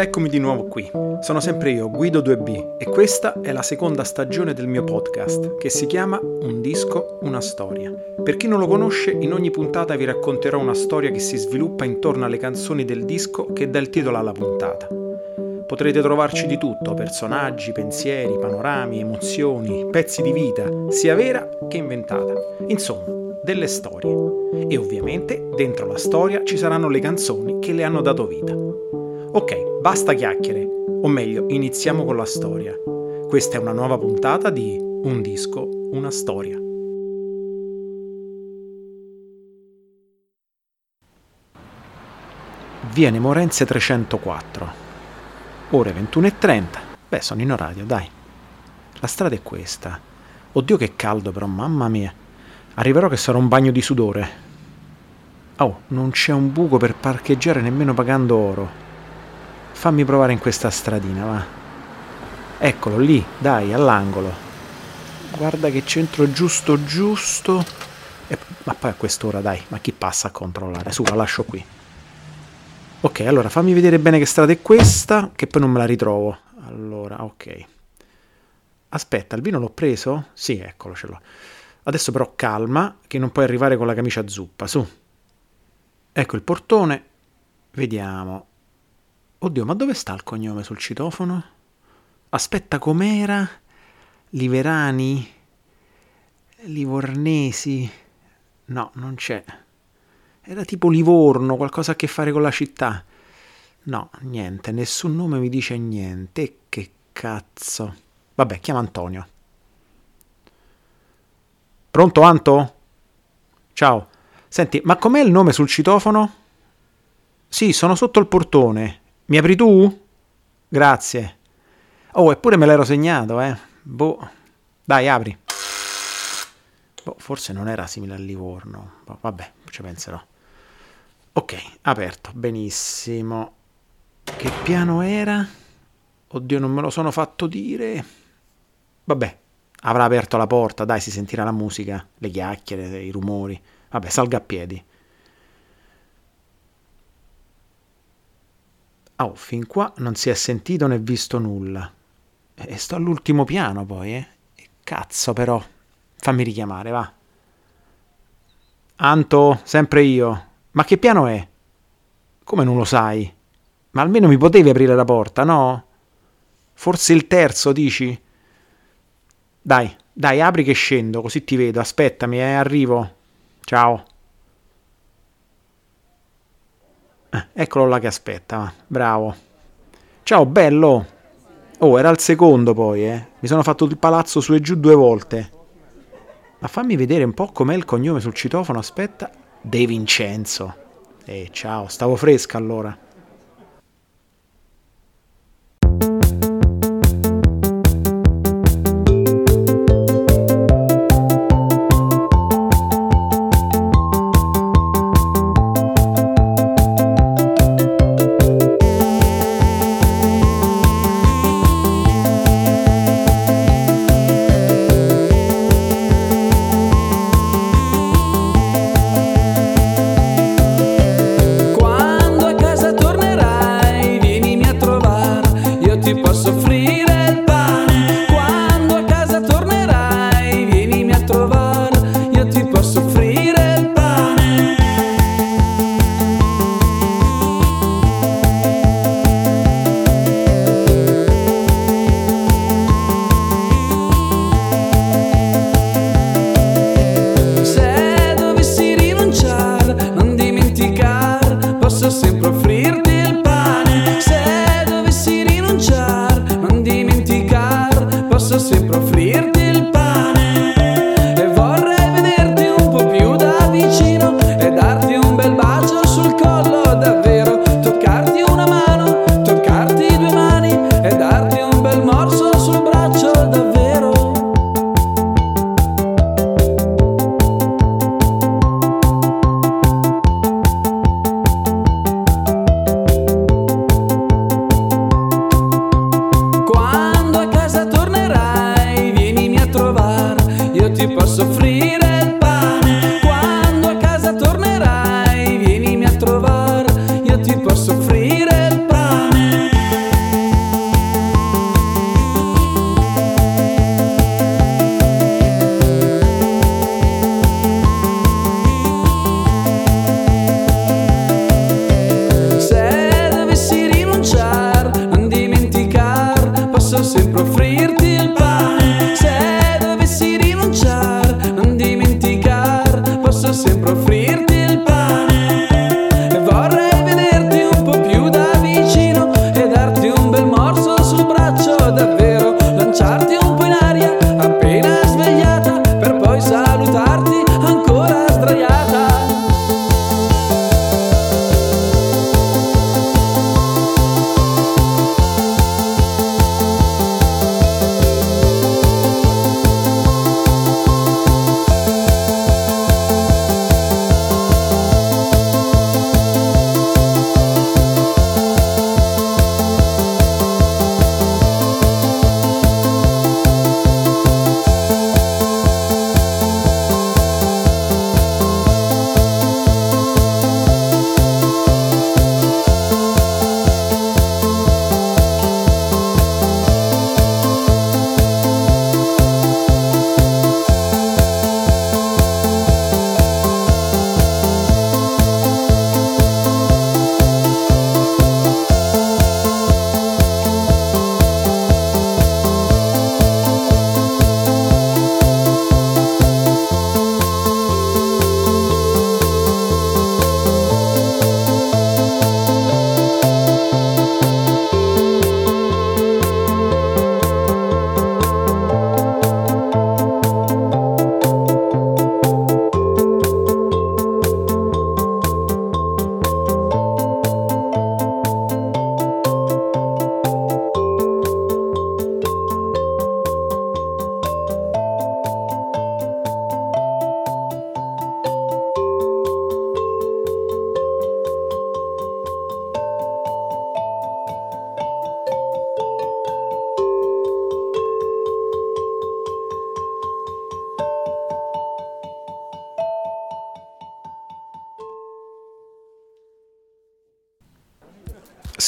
Eccomi di nuovo qui. Sono sempre io, Guido 2B, e questa è la seconda stagione del mio podcast, che si chiama Un disco, una storia. Per chi non lo conosce, in ogni puntata vi racconterò una storia che si sviluppa intorno alle canzoni del disco che dà il titolo alla puntata. Potrete trovarci di tutto, personaggi, pensieri, panorami, emozioni, pezzi di vita, sia vera che inventata. Insomma, delle storie. E ovviamente dentro la storia ci saranno le canzoni che le hanno dato vita. Ok, basta chiacchiere, o meglio, iniziamo con la storia. Questa è una nuova puntata di Un disco, una storia. Viene Morenze 304 ore 21.30. Beh, sono in orario, dai. La strada è questa. Oddio che caldo però, mamma mia. Arriverò che sarà un bagno di sudore. Oh, non c'è un buco per parcheggiare nemmeno pagando oro. Fammi provare in questa stradina, va. Eccolo lì, dai, all'angolo. Guarda che centro giusto giusto. E, ma poi a quest'ora, dai, ma chi passa a controllare? Su, la lascio qui. Ok, allora fammi vedere bene che strada è questa, che poi non me la ritrovo. Allora, ok. Aspetta, il vino l'ho preso? Sì, eccolo, ce l'ho. Adesso però calma, che non puoi arrivare con la camicia zuppa, su. Ecco il portone. Vediamo. Oddio, ma dove sta il cognome sul citofono? Aspetta, com'era? Liverani? Livornesi? No, non c'è. Era tipo Livorno, qualcosa a che fare con la città. No, niente, nessun nome mi dice niente. Che cazzo. Vabbè, chiama Antonio. Pronto, Anto? Ciao. Senti, ma com'è il nome sul citofono? Sì, sono sotto il portone. Mi apri tu? Grazie. Oh, eppure me l'ero segnato, eh. Boh. Dai, apri. Boh, forse non era simile a Livorno. Boh, vabbè, ci penserò. Ok, aperto, benissimo. Che piano era? Oddio, non me lo sono fatto dire. Vabbè, avrà aperto la porta, dai, si sentirà la musica, le chiacchiere, i rumori. Vabbè, salga a piedi. Oh, fin qua non si è sentito né visto nulla. E sto all'ultimo piano poi, eh. Cazzo però. Fammi richiamare, va. Anto, sempre io. Ma che piano è? Come non lo sai? Ma almeno mi potevi aprire la porta, no? Forse il terzo, dici? Dai, dai, apri che scendo, così ti vedo. Aspettami, eh, arrivo. Ciao. Eh, eccolo là che aspetta, bravo. Ciao, bello. Oh, era il secondo poi, eh. Mi sono fatto il palazzo su e giù due volte. Ma fammi vedere un po' com'è il cognome sul citofono, aspetta. De Vincenzo. Eh, ciao, stavo fresca allora.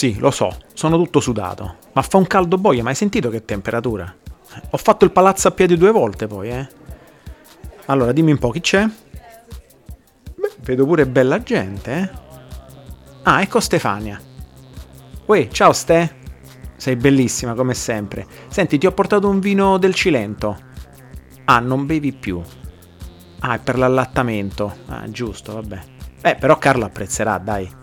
Sì, lo so, sono tutto sudato. Ma fa un caldo boia, ma hai sentito che temperatura? Ho fatto il palazzo a piedi due volte poi, eh. Allora, dimmi un po' chi c'è. Beh, vedo pure bella gente, eh. Ah, ecco Stefania. Uè, ciao Ste. Sei bellissima come sempre. Senti, ti ho portato un vino del Cilento. Ah, non bevi più. Ah, è per l'allattamento. Ah, giusto, vabbè. Eh, però Carlo apprezzerà, dai.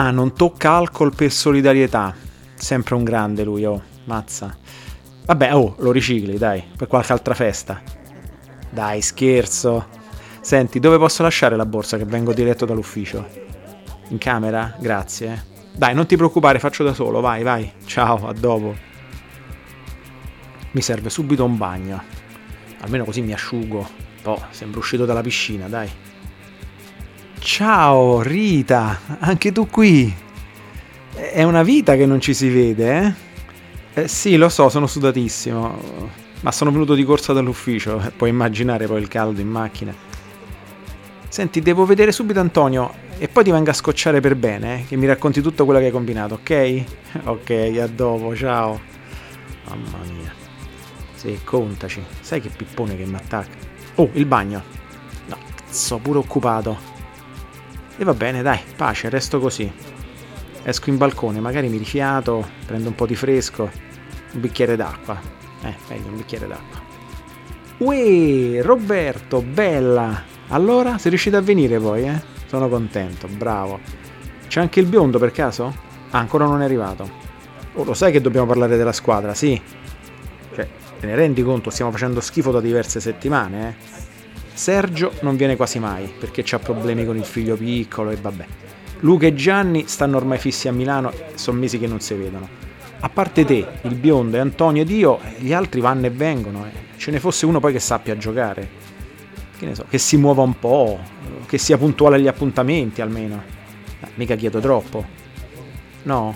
Ah, non tocca alcol per solidarietà. Sempre un grande lui, oh, mazza. Vabbè, oh, lo ricicli, dai, per qualche altra festa. Dai, scherzo. Senti, dove posso lasciare la borsa che vengo diretto dall'ufficio? In camera? Grazie. Dai, non ti preoccupare, faccio da solo, vai, vai. Ciao, a dopo. Mi serve subito un bagno. Almeno così mi asciugo. Oh, sembro uscito dalla piscina, dai. Ciao Rita, anche tu qui. È una vita che non ci si vede, eh? eh sì, lo so, sono sudatissimo, ma sono venuto di corsa dall'ufficio, eh, puoi immaginare poi il caldo in macchina. Senti, devo vedere subito Antonio e poi ti vengo a scocciare per bene, eh, che mi racconti tutto quello che hai combinato, ok? Ok, a dopo, ciao. Mamma mia. Sì, contaci. Sai che pippone che mi attacca? Oh, il bagno. No, cazzo, pure occupato. E va bene, dai, pace, resto così. Esco in balcone, magari mi rifiato, prendo un po' di fresco, un bicchiere d'acqua. Eh, meglio un bicchiere d'acqua. Uè, Roberto, bella! Allora, sei riuscito a venire poi, eh? Sono contento, bravo. C'è anche il biondo per caso? Ah, ancora non è arrivato. Oh, lo sai che dobbiamo parlare della squadra, sì? Cioè, te ne rendi conto? Stiamo facendo schifo da diverse settimane, eh? Sergio non viene quasi mai perché ha problemi con il figlio piccolo e vabbè. Luca e Gianni stanno ormai fissi a Milano, sono mesi che non si vedono. A parte te, il biondo e Antonio ed io, gli altri vanno e vengono. Eh. Ce ne fosse uno poi che sappia giocare. Che ne so, che si muova un po', che sia puntuale agli appuntamenti almeno. Eh, mica chiedo troppo. No,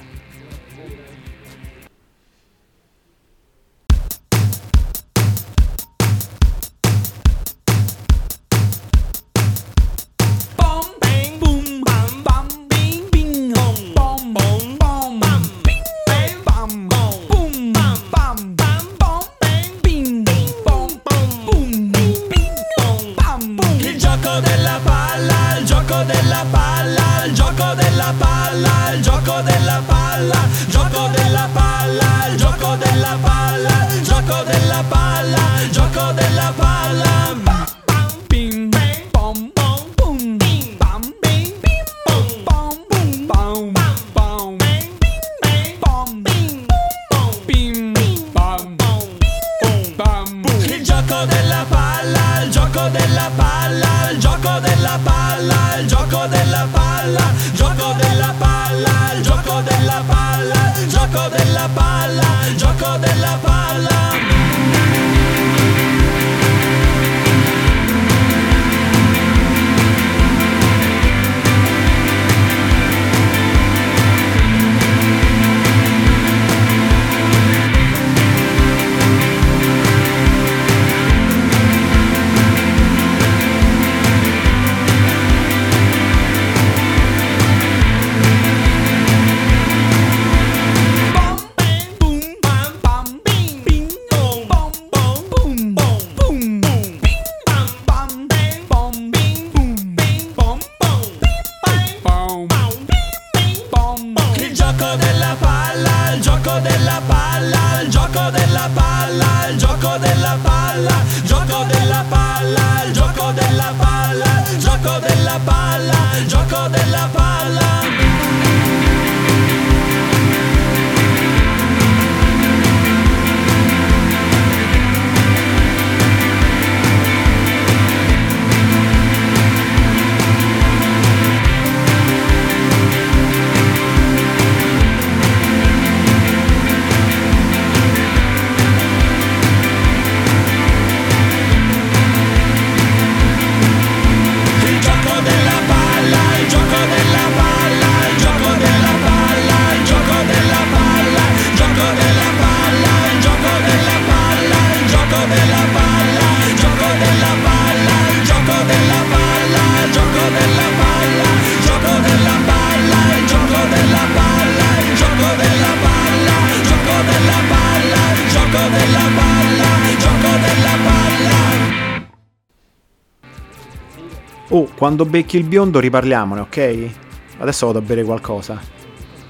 Oh, quando becchi il biondo riparliamone, ok? Adesso vado a bere qualcosa.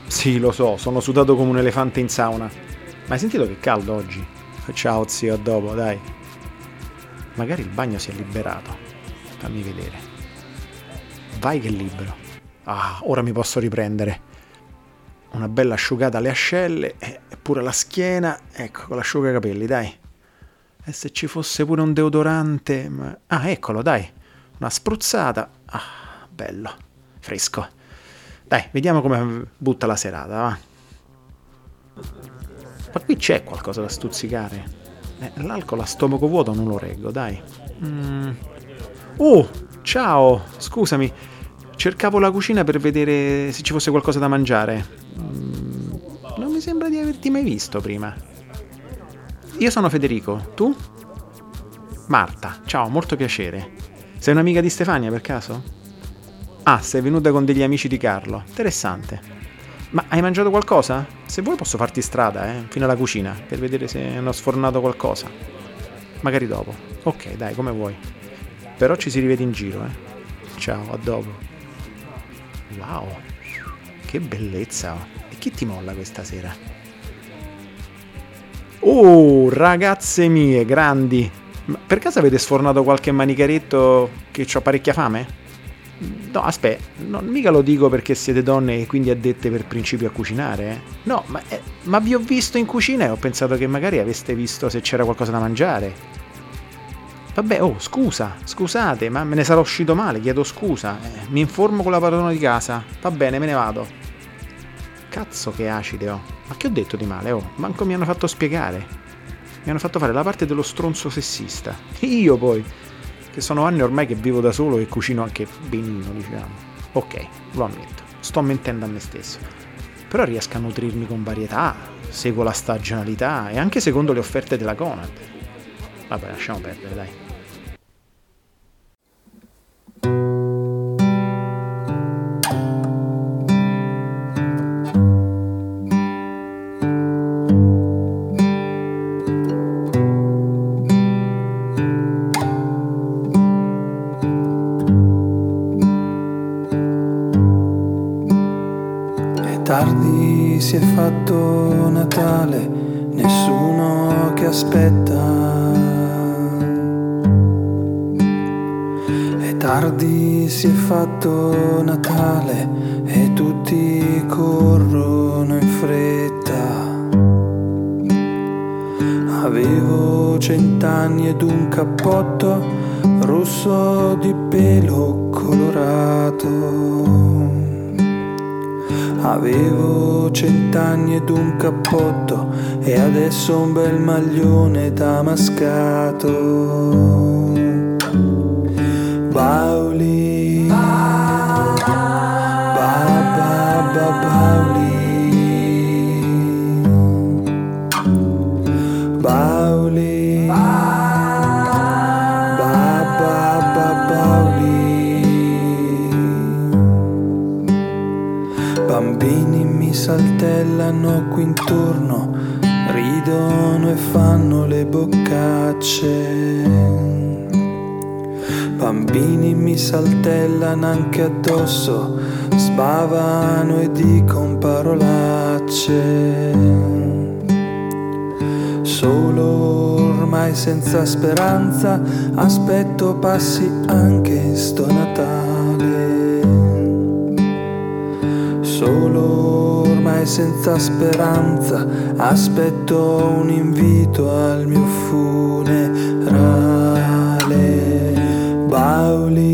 Sì, lo so, sono sudato come un elefante in sauna. Ma hai sentito che caldo oggi? Ciao zio, a dopo, dai. Magari il bagno si è liberato. Fammi vedere. Vai che libero. Ah, ora mi posso riprendere. Una bella asciugata alle ascelle e pure la schiena. Ecco, con l'asciugacapelli, dai. E se ci fosse pure un deodorante... Ma... Ah, eccolo, dai. Una spruzzata. Ah, bello. Fresco. Dai, vediamo come butta la serata, va. Ma qui c'è qualcosa da stuzzicare. Eh, l'alcol a stomaco vuoto non lo reggo, dai. Mm. Oh, ciao, scusami. Cercavo la cucina per vedere se ci fosse qualcosa da mangiare. Mm. Non mi sembra di averti mai visto prima. Io sono Federico, tu? Marta, ciao, molto piacere. Sei un'amica di Stefania per caso? Ah, sei venuta con degli amici di Carlo. Interessante. Ma hai mangiato qualcosa? Se vuoi posso farti strada, eh, fino alla cucina, per vedere se hanno sfornato qualcosa. Magari dopo. Ok, dai, come vuoi. Però ci si rivede in giro, eh. Ciao, a dopo. Wow, che bellezza. E chi ti molla questa sera? Oh, ragazze mie, grandi. Ma per caso avete sfornato qualche manicaretto che ho parecchia fame? No, aspetta, non mica lo dico perché siete donne e quindi addette per principio a cucinare, eh? No, ma, eh, ma vi ho visto in cucina e ho pensato che magari aveste visto se c'era qualcosa da mangiare. Vabbè, oh, scusa, scusate, ma me ne sarò uscito male, chiedo scusa. Eh, mi informo con la padrona di casa. Va bene, me ne vado. Cazzo che acide, oh. Ma che ho detto di male, oh? Manco mi hanno fatto spiegare. Mi hanno fatto fare la parte dello stronzo sessista. Io poi, che sono anni ormai che vivo da solo e cucino anche benino, diciamo. Ok, lo ammetto, sto mentendo a me stesso. Però riesco a nutrirmi con varietà, seguo la stagionalità e anche secondo le offerte della Conad. Vabbè, lasciamo perdere, dai. Si è fatto Natale, nessuno che aspetta. È tardi, si è fatto Natale e tutti corrono in fretta. Avevo cent'anni ed un cappotto rosso di pelo colorato. Avevo cent'anni ed un cappotto e adesso un bel maglione damascato. Bauli, ridono e fanno le boccacce. Bambini mi saltellano anche addosso, sbavano e dicono parolacce. Solo ormai senza speranza, aspetto passi anche sto Natale senza speranza, aspetto un invito al mio funerale. Bauli,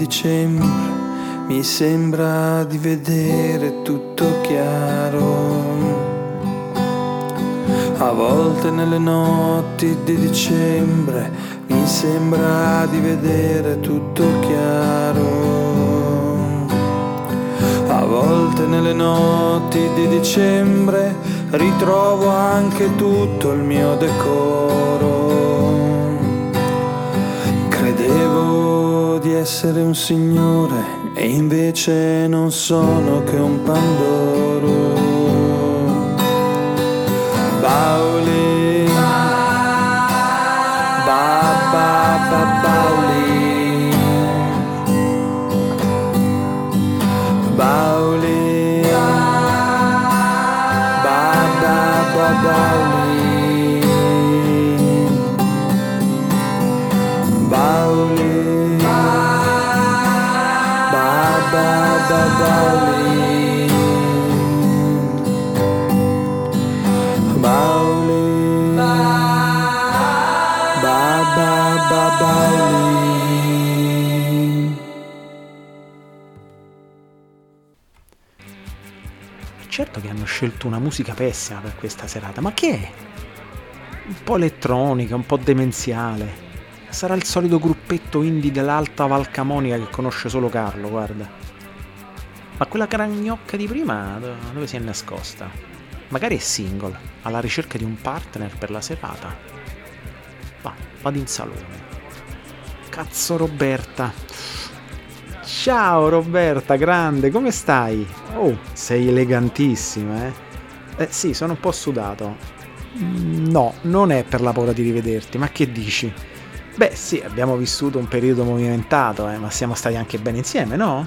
dicembre mi sembra di vedere tutto chiaro. A volte nelle notti di dicembre mi sembra di vedere tutto chiaro. A volte nelle notti di dicembre ritrovo anche tutto il mio decoro. Di essere un signore e invece non sono che un pandoro. Bauli, ba ba ba bauli, scelto una musica pessima per questa serata, ma che è? Un po' elettronica, un po' demenziale. Sarà il solito gruppetto indie dell'Alta Val Camonica che conosce solo Carlo, guarda. Ma quella gragnocca di prima do- dove si è nascosta? Magari è single, alla ricerca di un partner per la serata. Va, vado in salone. Cazzo Roberta. Ciao Roberta, grande, come stai? Oh, sei elegantissima, eh? Eh sì, sono un po' sudato. Mm, No, non è per la paura di rivederti, ma che dici? Beh, sì, abbiamo vissuto un periodo movimentato, eh, ma siamo stati anche bene insieme, no?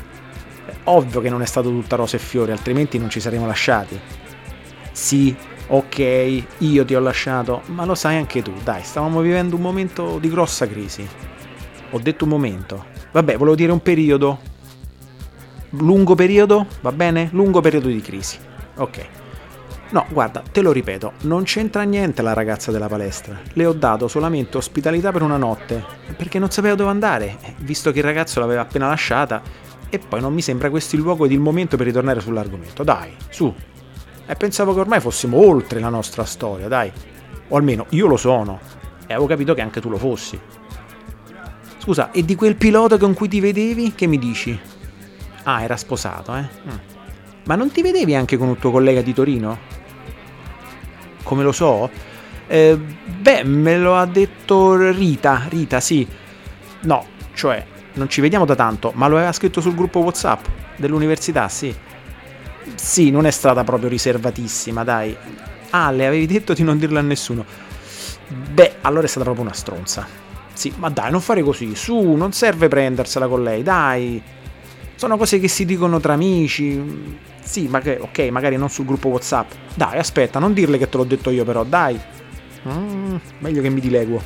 Eh, Ovvio che non è stato tutta rose e fiori, altrimenti non ci saremmo lasciati. Sì, ok, io ti ho lasciato, ma lo sai anche tu, dai, stavamo vivendo un momento di grossa crisi. Ho detto un momento. Vabbè, volevo dire un periodo. Lungo periodo, va bene? Lungo periodo di crisi. Ok. No, guarda, te lo ripeto, non c'entra niente la ragazza della palestra. Le ho dato solamente ospitalità per una notte, perché non sapeva dove andare, eh, visto che il ragazzo l'aveva appena lasciata, e poi non mi sembra questo il luogo ed il momento per ritornare sull'argomento. Dai, su. E pensavo che ormai fossimo oltre la nostra storia, dai. O almeno io lo sono. E avevo capito che anche tu lo fossi. Scusa, e di quel pilota con cui ti vedevi, che mi dici? Ah, era sposato, eh? Mm. Ma non ti vedevi anche con un tuo collega di Torino? Come lo so? Eh, beh, me lo ha detto Rita, Rita, sì. No, cioè, non ci vediamo da tanto, ma lo aveva scritto sul gruppo WhatsApp dell'università, sì. Sì, non è stata proprio riservatissima, dai. Ah, le avevi detto di non dirlo a nessuno. Beh, allora è stata proprio una stronza. Sì, ma dai, non fare così. Su, non serve prendersela con lei, dai. Sono cose che si dicono tra amici. Sì, ma che, ok, magari non sul gruppo WhatsApp. Dai, aspetta, non dirle che te l'ho detto io, però, dai. Mm, meglio che mi dileguo.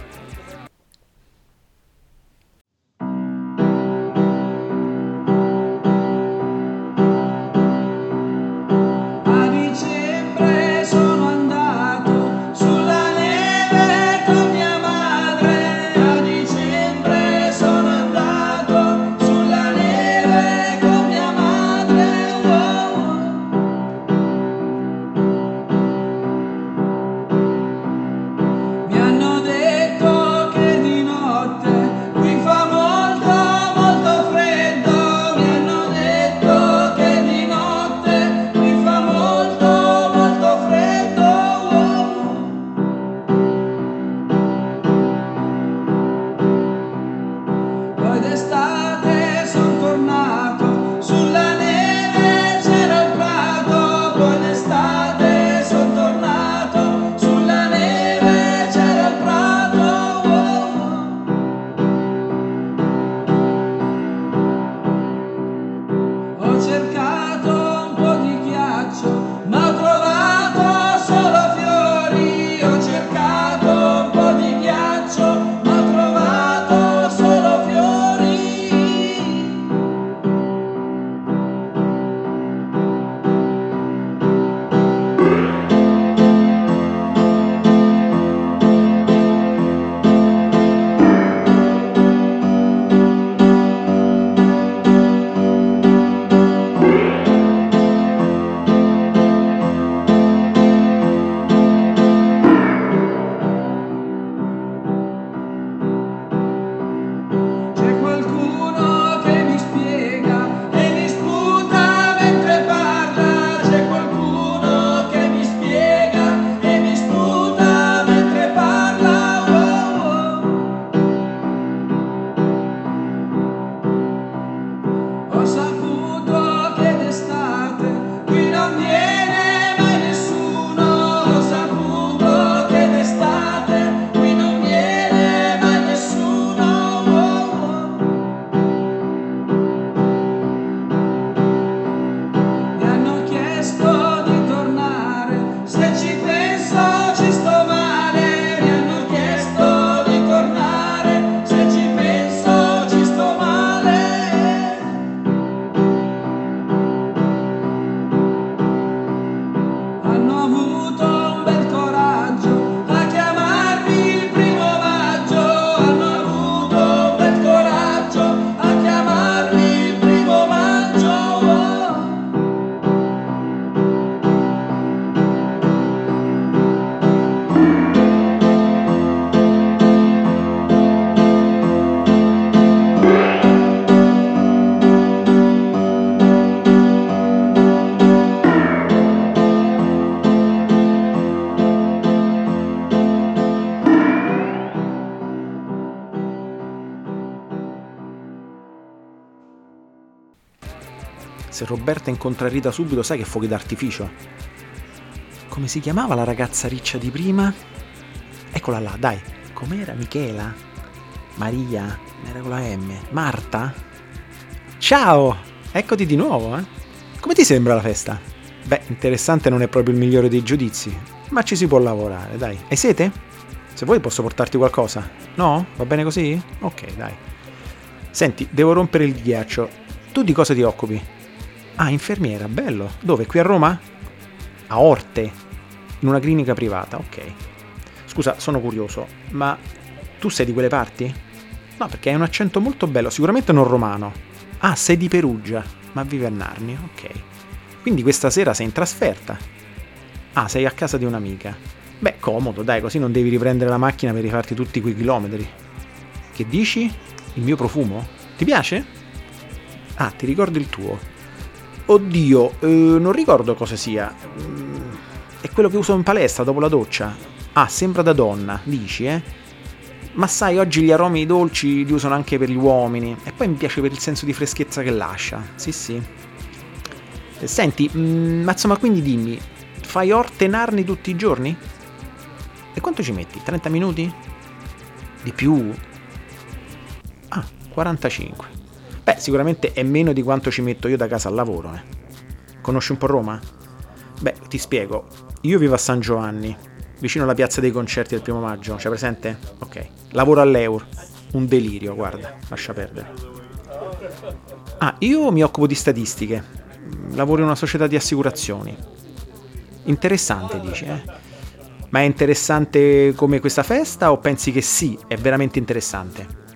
Roberta incontra Rita subito, sai che fuochi d'artificio. Come si chiamava la ragazza riccia di prima? Eccola là, dai. Com'era Michela? Maria? Era con la M. Marta? Ciao! Eccoti di nuovo, eh? Come ti sembra la festa? Beh, interessante non è proprio il migliore dei giudizi, ma ci si può lavorare, dai. Hai sete? Se vuoi posso portarti qualcosa. No? Va bene così? Ok, dai. Senti, devo rompere il ghiaccio. Tu di cosa ti occupi? Ah, infermiera, bello. Dove? Qui a Roma? A Orte. In una clinica privata, ok. Scusa, sono curioso, ma tu sei di quelle parti? No, perché hai un accento molto bello, sicuramente non romano. Ah, sei di Perugia, ma vivi a Narnia, ok. Quindi questa sera sei in trasferta. Ah, sei a casa di un'amica. Beh, comodo, dai, così non devi riprendere la macchina per rifarti tutti quei chilometri. Che dici? Il mio profumo? Ti piace? Ah, ti ricordo il tuo. Oddio, eh, non ricordo cosa sia. Mm, è quello che uso in palestra dopo la doccia. Ah, sembra da donna, dici, eh? Ma sai, oggi gli aromi dolci li usano anche per gli uomini. E poi mi piace per il senso di freschezza che lascia. Sì, sì. Senti, mm, ma insomma, quindi dimmi, fai orte narni tutti i giorni? E quanto ci metti? 30 minuti? Di più? Ah, 45. Beh, sicuramente è meno di quanto ci metto io da casa al lavoro, eh. Conosci un po' Roma? Beh, ti spiego. Io vivo a San Giovanni, vicino alla piazza dei concerti del primo maggio. C'è presente? Ok. Lavoro all'Eur. Un delirio, guarda, lascia perdere. Ah, io mi occupo di statistiche lavoro in una società di assicurazioni. Interessante, dici, eh? Ma è interessante come questa festa o pensi che sì, è veramente interessante?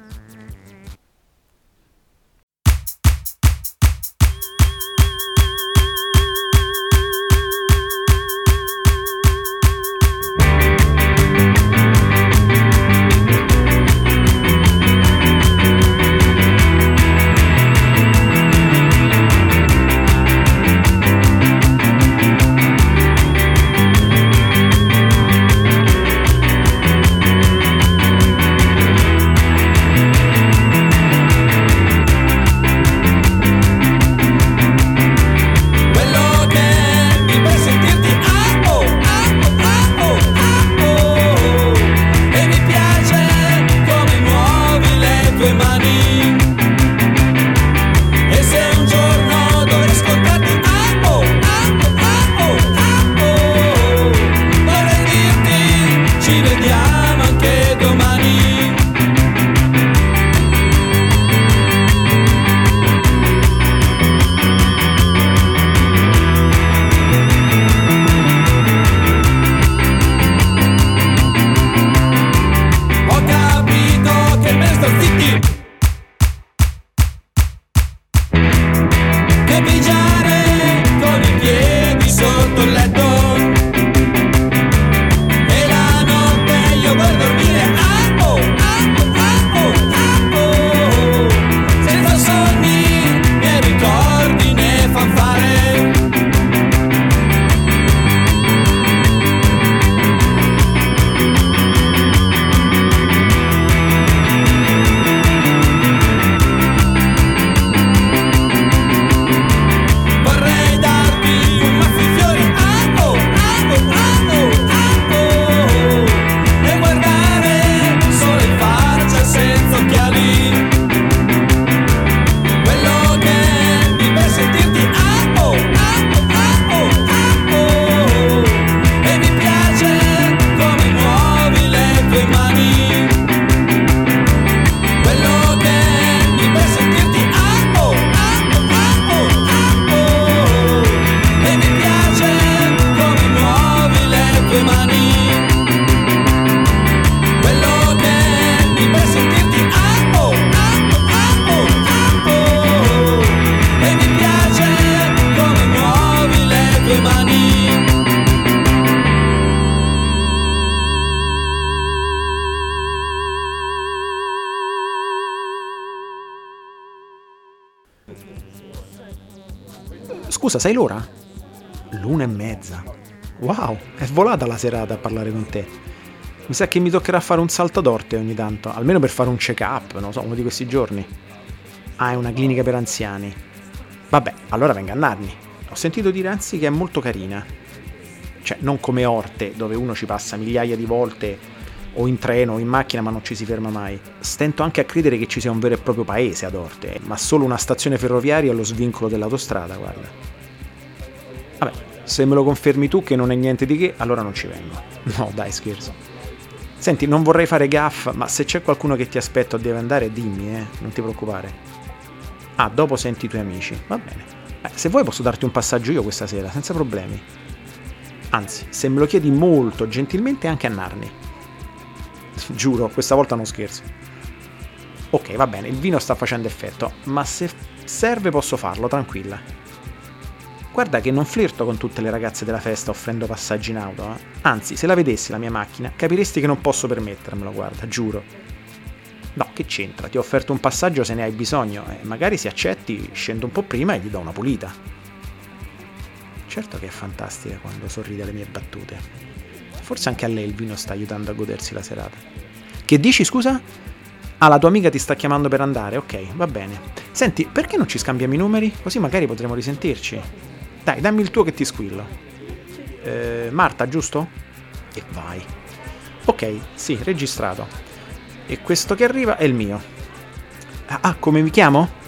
Scusa, sai l'ora? L'una e mezza. Wow, è volata la serata a parlare con te. Mi sa che mi toccherà fare un salto d'orte ogni tanto, almeno per fare un check-up, non so, uno di questi giorni. Ah, è una clinica per anziani. Vabbè, allora venga a Narni. Ho sentito dire anzi che è molto carina. Cioè, non come Orte, dove uno ci passa migliaia di volte o in treno o in macchina ma non ci si ferma mai. Stento anche a credere che ci sia un vero e proprio paese ad Orte, ma solo una stazione ferroviaria allo svincolo dell'autostrada, guarda. Vabbè, se me lo confermi tu che non è niente di che, allora non ci vengo. No, dai, scherzo. Senti, non vorrei fare gaff, ma se c'è qualcuno che ti aspetta o deve andare, dimmi, eh, non ti preoccupare. Ah, dopo senti i tuoi amici. Va bene. Eh, se vuoi posso darti un passaggio io questa sera, senza problemi. Anzi, se me lo chiedi molto gentilmente anche a Narni. Giuro, questa volta non scherzo. Ok, va bene, il vino sta facendo effetto, ma se serve posso farlo, tranquilla. Guarda che non flirto con tutte le ragazze della festa offrendo passaggi in auto, eh? Anzi, se la vedessi la mia macchina, capiresti che non posso permettermelo, guarda, giuro. No, che c'entra? Ti ho offerto un passaggio se ne hai bisogno e magari se accetti scendo un po' prima e gli do una pulita. Certo che è fantastica quando sorride alle mie battute. Forse anche a lei il vino sta aiutando a godersi la serata. Che dici, scusa? Ah, la tua amica ti sta chiamando per andare, ok, va bene. Senti, perché non ci scambiamo i numeri? Così magari potremo risentirci. Dai, dammi il tuo che ti squillo. Eh, Marta, giusto? E vai. Ok, sì, registrato. E questo che arriva è il mio. Ah, ah come mi chiamo?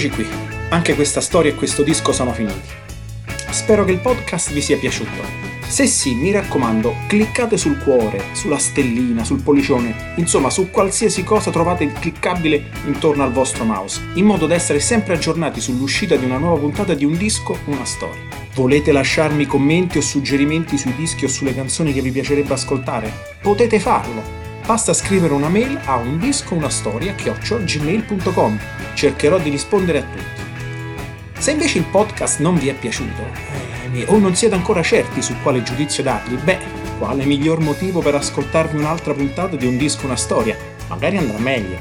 Eccoci qui. Anche questa storia e questo disco sono finiti. Spero che il podcast vi sia piaciuto. Se sì, mi raccomando, cliccate sul cuore, sulla stellina, sul pollicione, insomma su qualsiasi cosa trovate il cliccabile intorno al vostro mouse, in modo da essere sempre aggiornati sull'uscita di una nuova puntata di un disco, una storia. Volete lasciarmi commenti o suggerimenti sui dischi o sulle canzoni che vi piacerebbe ascoltare? Potete farlo. Basta scrivere una mail a un disco una storia gmail.com. Cercherò di rispondere a tutti. Se invece il podcast non vi è piaciuto eh, o non siete ancora certi su quale giudizio dargli, beh, quale miglior motivo per ascoltarvi un'altra puntata di un disco una storia? Magari andrà meglio.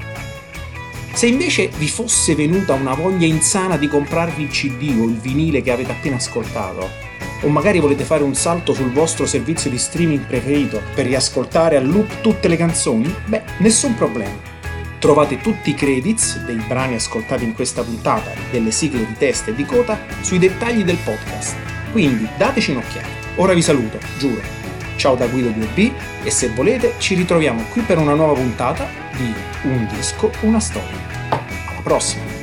Se invece vi fosse venuta una voglia insana di comprarvi il CD o il vinile che avete appena ascoltato, o magari volete fare un salto sul vostro servizio di streaming preferito per riascoltare a loop tutte le canzoni, beh, nessun problema. Trovate tutti i credits dei brani ascoltati in questa puntata, delle sigle di testa e di coda, sui dettagli del podcast. Quindi dateci un'occhiata. Ora vi saluto, giuro. Ciao da Guido 2B e se volete ci ritroviamo qui per una nuova puntata di Un disco, una storia. Alla prossima!